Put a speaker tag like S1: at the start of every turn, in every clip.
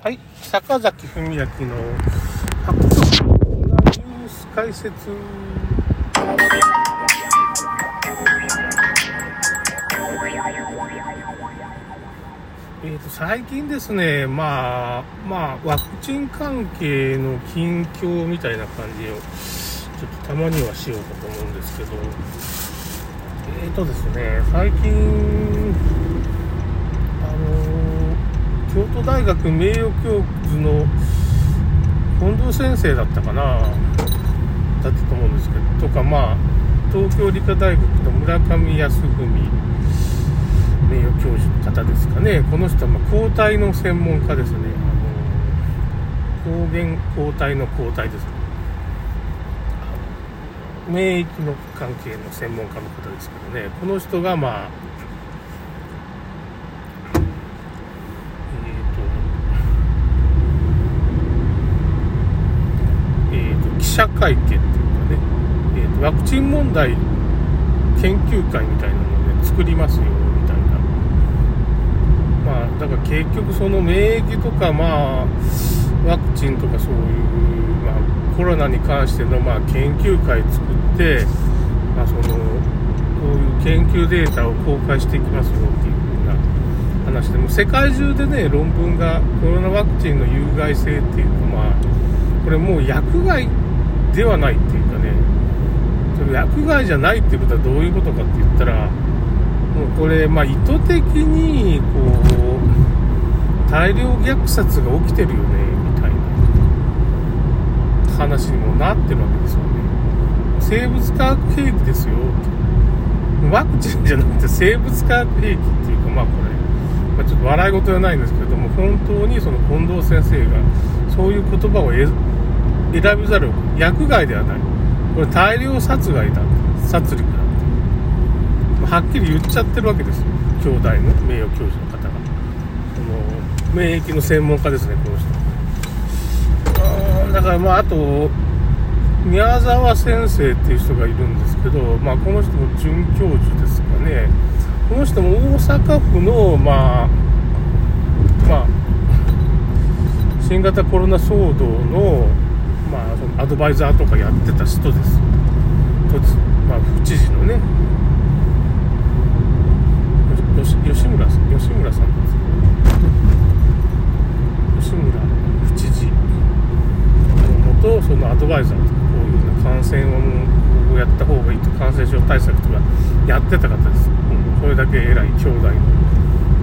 S1: はい、坂崎文明の白鳥ニュース解説。えーと最近ですね、まあ、まあ、ワクチン関係の近況みたいな感じを、ちょっとたまにはしようかと思うんですけど、えーとですね、最近、あの京都大学名誉教授の近藤先生だったかな。だったと思うんですけどとかまあ東京理科大学の村上康文名誉教授の方ですかね。この人はま抗体の専門家ですね。あの抗原抗体の抗体ですね。免疫の関係の専門家の方ですけどね。この人がまあえーとえーと記者会見っていうかね、えーワクチン問題研究会みたいなのをね作りますよみたいな。まあだから結局その免疫とかまあワクチンとかそういう、まあ、コロナに関してのまあ研究会作って、まあ、そのこういう研究データを公開していきますよっていう風な話でも世界中でね論文がコロナワクチンの有害性っていうかまあこれもう薬害ではないっていうかねそれ薬害じゃないっていうことはどういうことかって言ったらもうこれまあ意図的にこう大量虐殺が起きてるよねみたいな話にもなってるわけですよね。生物化学兵器ですよ。ってワクチンじゃなくて生物化学兵器っていうかまあこれまあ、ちょっと笑い事じゃないんですけれども本当にその近藤先生がそういう言葉を選びざる薬害ではない。これ大量殺害だ。殺戮だ。はっきり言っちゃってるわけですよ。兄弟の名誉教授の方が。その免疫の専門家ですねこの人。だからまああと宮沢先生っていう人がいるんですけど、まあ、この人も准教授ですかね。この人も大阪府の、まあ、まあ、新型コロナ騒動、のアドバイザーとかやってた人です。とつまあ、府知事のね、よし吉村さん、吉村さんです。吉村府知事のもと、そのアドバイザーとか、こういうような感染をやった方がいいと、感染症対策とかやってた方です。うんこれだけ偉い兄弟の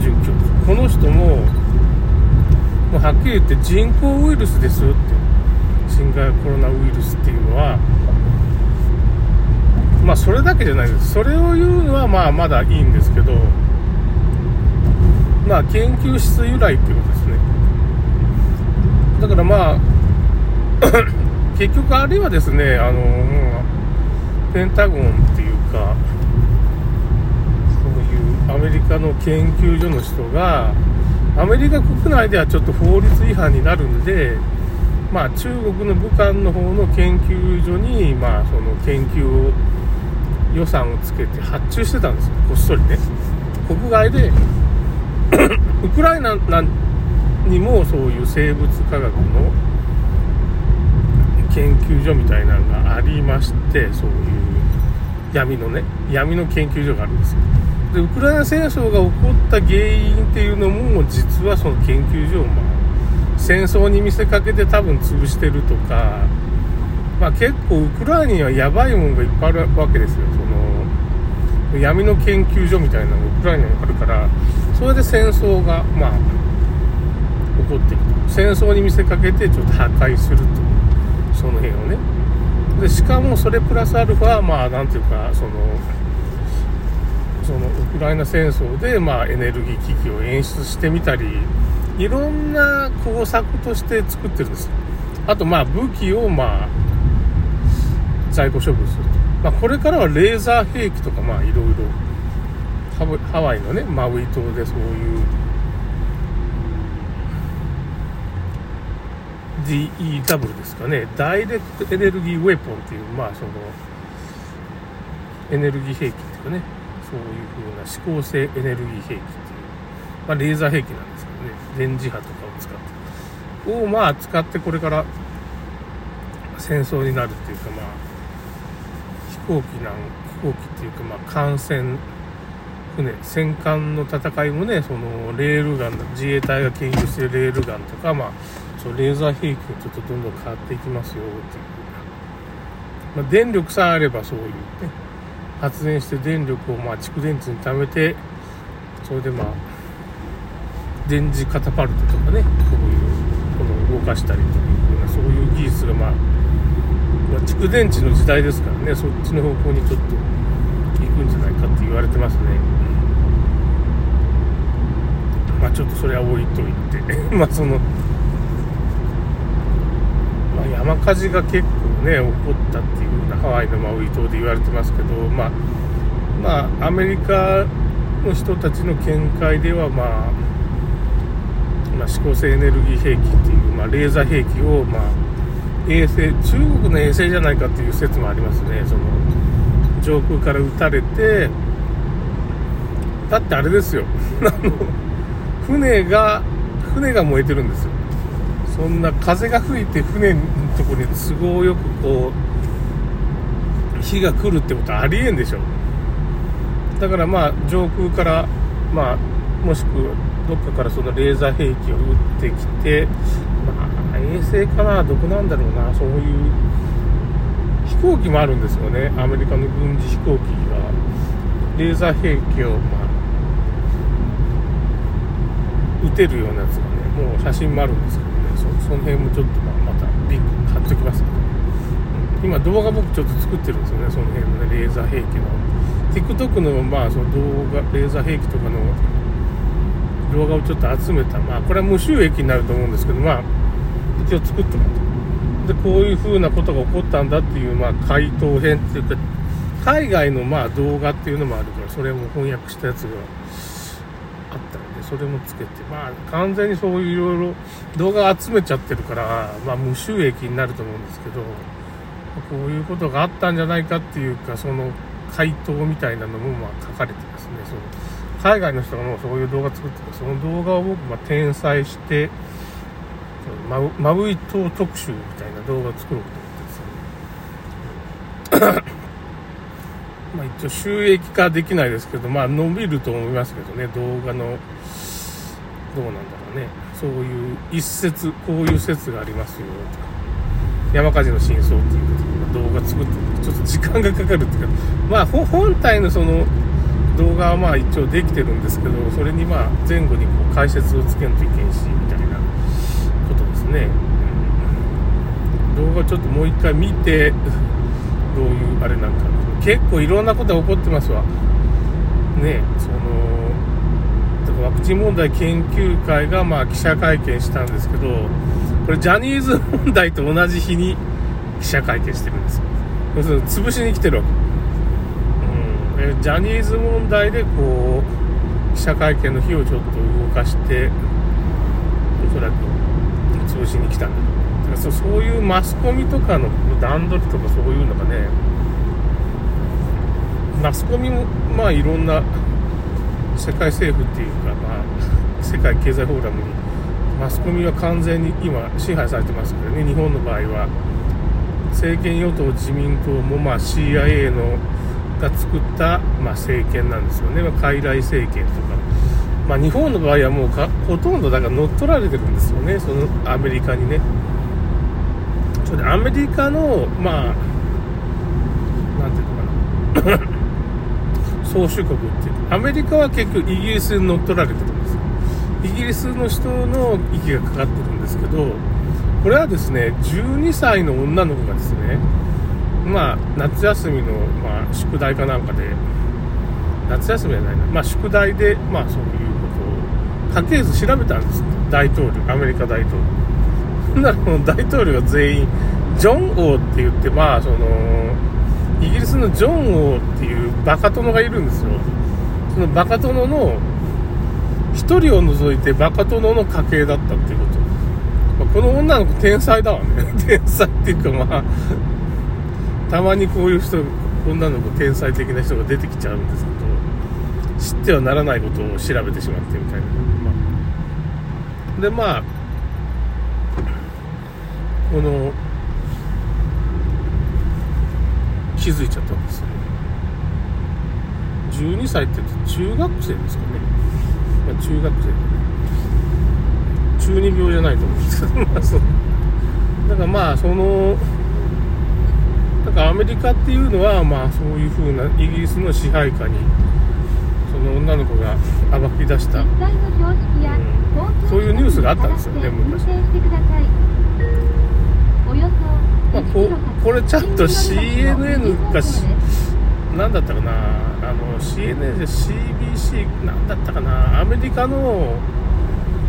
S1: 准教授この人ももうはっきり言って人工ウイルスですよって新型コロナウイルスっていうのはまあそれだけじゃないです。それを言うのはまあまだいいんですけどまあ研究室由来っていうことですね。だからまあ結局あれはですねあのペンタゴンっていうかそういうアメリカの研究所の人がアメリカ国内ではちょっと法律違反になるんで、まあ、中国の武漢の方の研究所に、まあ、その研究を予算をつけて発注してたんですよ。こっそりね。国外で ウクライナにもそういう生物科学の研究所みたいなのがありましてそういう闇のね闇の研究所があるんですよ。でウクライナ戦争が起こった原因っていうのも実はその研究所を、ま、戦争に見せかけて多分潰してるとか、まあ、結構ウクライナにはやばいもんがいっぱいあるわけですよ。その闇の研究所みたいなのがウクライナにあるからそれで戦争がまあ起こっていく戦争に見せかけてちょっと破壊すると。その辺をね。でしかもそれプラスアルファまあなんていうかそのそのウクライナ戦争で、まあ、エネルギー危機を演出してみたりいろんな工作として作ってるんですあとまあ武器をまあ在庫処分すると、まあ、これからはレーザー兵器とかまあいろいろ。ハワイのねマウイ島でそういう DEW ですかね。ダイレクトエネルギーウェポンっていうまあそのエネルギー兵器っていうかね。そういう風な指向性エネルギー兵器っていう、まあ、レーザー兵器なんです。電磁波とかを使ってをまあ使ってこれから戦争になるっていうかまあ飛行機なん飛行機っていうかまあ艦船船戦艦の戦いもねそのレールガン自衛隊が研究してるレールガンとかまあそレーザー兵器がちょっとどんどん変わっていきますよっていう、まあ、電力さえあればそういうね発電して電力をまあ蓄電池に貯めてそれでまあ電磁カタパルトとかねこういうこの動かしたりというふうなそういう技術がまあ、まあ、蓄電池の時代ですからねそっちの方向にちょっと行くんじゃないかって言われてますね。まあちょっとそれは置いといて。まあそのまあ、山火事が結構ね起こったっていうふうなハワイのマウイ島で言われてますけどまあまあアメリカの人たちの見解ではまあまあ、指向性エネルギー兵器っていう、まあ、レーザー兵器を、まあ、衛星中国の衛星じゃないかっていう説もありますね。その上空から撃たれてだってあれですよ。船が船が燃えてるんですよ。そんな風が吹いて船のとこに都合よくこう火が来るってことはありえんでしょ。だからまあ上空からまあもしくはどっかからそのレーザー兵器を撃ってきて、まあ、衛星かな、どこなんだろうな、そういう飛行機もあるんですよね、アメリカの軍事飛行機が、レーザー兵器を、まあ、撃てるようなやつがね、もう写真もあるんですけどね、そその辺もちょっと、まあ、またリンク貼っときますけど、今、動画僕ちょっと作ってるんですよね、その辺のね、レーザー兵器の。TikTok の、まあ、その動画、レーザー兵器とかの動画をちょっと集めた、まあ、これは無収益になると思うんですけど、まあ、一応作ってもらった。で、こういう風なことが起こったんだっていう、まあ、回答編っていうか、海外のまあ動画っていうのもあるから、それも翻訳したやつがあったので、それもつけて、まあ、完全にそういういろいろ動画集めちゃってるから、まあ、無収益になると思うんですけど、こういうことがあったんじゃないかっていうか、その回答みたいなのもまあ書かれてますね。その海外の人がもうそういう動画作ってて、その動画を僕、ま転載して、マウマウイ島特集みたいな動画を作ろうと思ってですね。まあ一応収益化できないですけど、まあ伸びると思いますけどね、動画の、どうなんだろうね。そういう一説、こういう説がありますよ、とか山火事の真相っていう動画作ってちょっと時間がかかるっていうか、まあ本体のその、動画はまあ一応できてるんですけどそれにまあ前後にこう解説をつけんといけんしみたいなことですね、うん、動画ちょっともう一回見て どういうあれなんか結構いろんなことが起こってますわ。ねそのだからワクチン問題研究会がまあ記者会見したんですけどこれジャニーズ問題と同じ日に記者会見してるんですよ。要するに潰しに来てるわけ。えジャニーズ問題でこう記者会見の日をちょっと動かしておそらく潰しに来たんだと。だからそういうマスコミとかの段取りとかそういうのがねマスコミもまあいろんな世界政府っていうか、まあ、世界経済フォーラムにマスコミは完全に今支配されてますからね。日本の場合は政権与党自民党もまあ CIA のが作った、まあ、政権なんですよね、まあ、傀儡政権とか、まあ、日本の場合はもうかほとんどだから乗っ取られてるんですよね、そのアメリカにね。それでアメリカの、まあ、なんていうのかな、宗主国っていう、アメリカは結局イギリスに乗っ取られてるんですよ。イギリスの人の息がかかってるんですけど、これはですね、12歳の女の子がですね、まあ、夏休みの、まあ、宿題かなんかで、夏休みじゃないな、まあ、宿題で、まあ、そういうことを、家系図調べたんです大統領、アメリカ大統領。そんなの大統領が全員、ジョン王って言って、まあ、その、イギリスのジョン王っていうバカ殿がいるんですよ。そのバカ殿の、一人を除いてバカ殿の家系だったっていうこと。まあ、この女の子天才だわね。天才っていうかまあ、たまにこういう人女の子天才的な人が出てきちゃうんですけど知ってはならないことを調べてしまってみたいな、まあ、でまあこの気づいちゃったんですよ。12歳って言うと中学生ですかね、まあ、中学生中二病じゃないと思うんですけどまあそだからまあそのからアメリカっていうのはまあそういうふうなイギリスの支配下にその女の子が暴き出した、うん、そういうニュースがあったんですよね昔。まあ、ここれちゃんと CNN かし何だったかなあの CNN で CBC 何だったかなアメリカの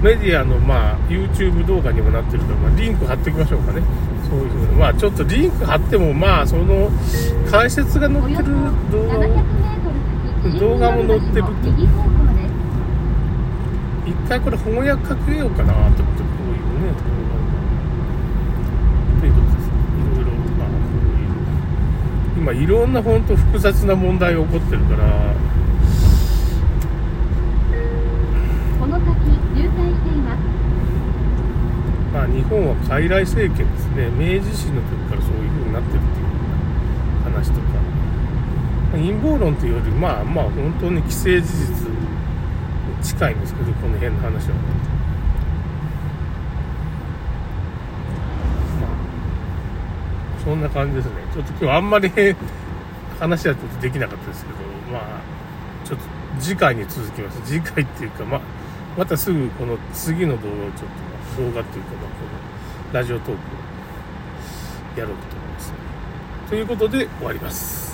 S1: メディアの、まあ、YouTube 動画にもなってるから、まあ、リンク貼っておきましょうかねそういう。ふうにまあちょっとリンク貼ってもまあその解説が載ってる動画を動画も載ってると一回これ翻訳かけようかなと思ってこういうねということです。いろいろまあこういう今いろんな本当複雑な問題が起こってるから。まあ、日本は傀儡政権ですね明治維新の時からそういう風になってるっていう話とか、まあ、陰謀論というよりまあまあ本当に既成事実に近いんですけどこの辺の話はね。まあ、そんな感じですね。ちょっと今日あんまり 話はちょっとできなかったですけど、まあ、ちょっと次回に続きます。次回っていうか、まあ、またすぐこの次の動画をちょっと動画っていうか、まあ、このラジオトークをやろうと思います、ねということで終わります。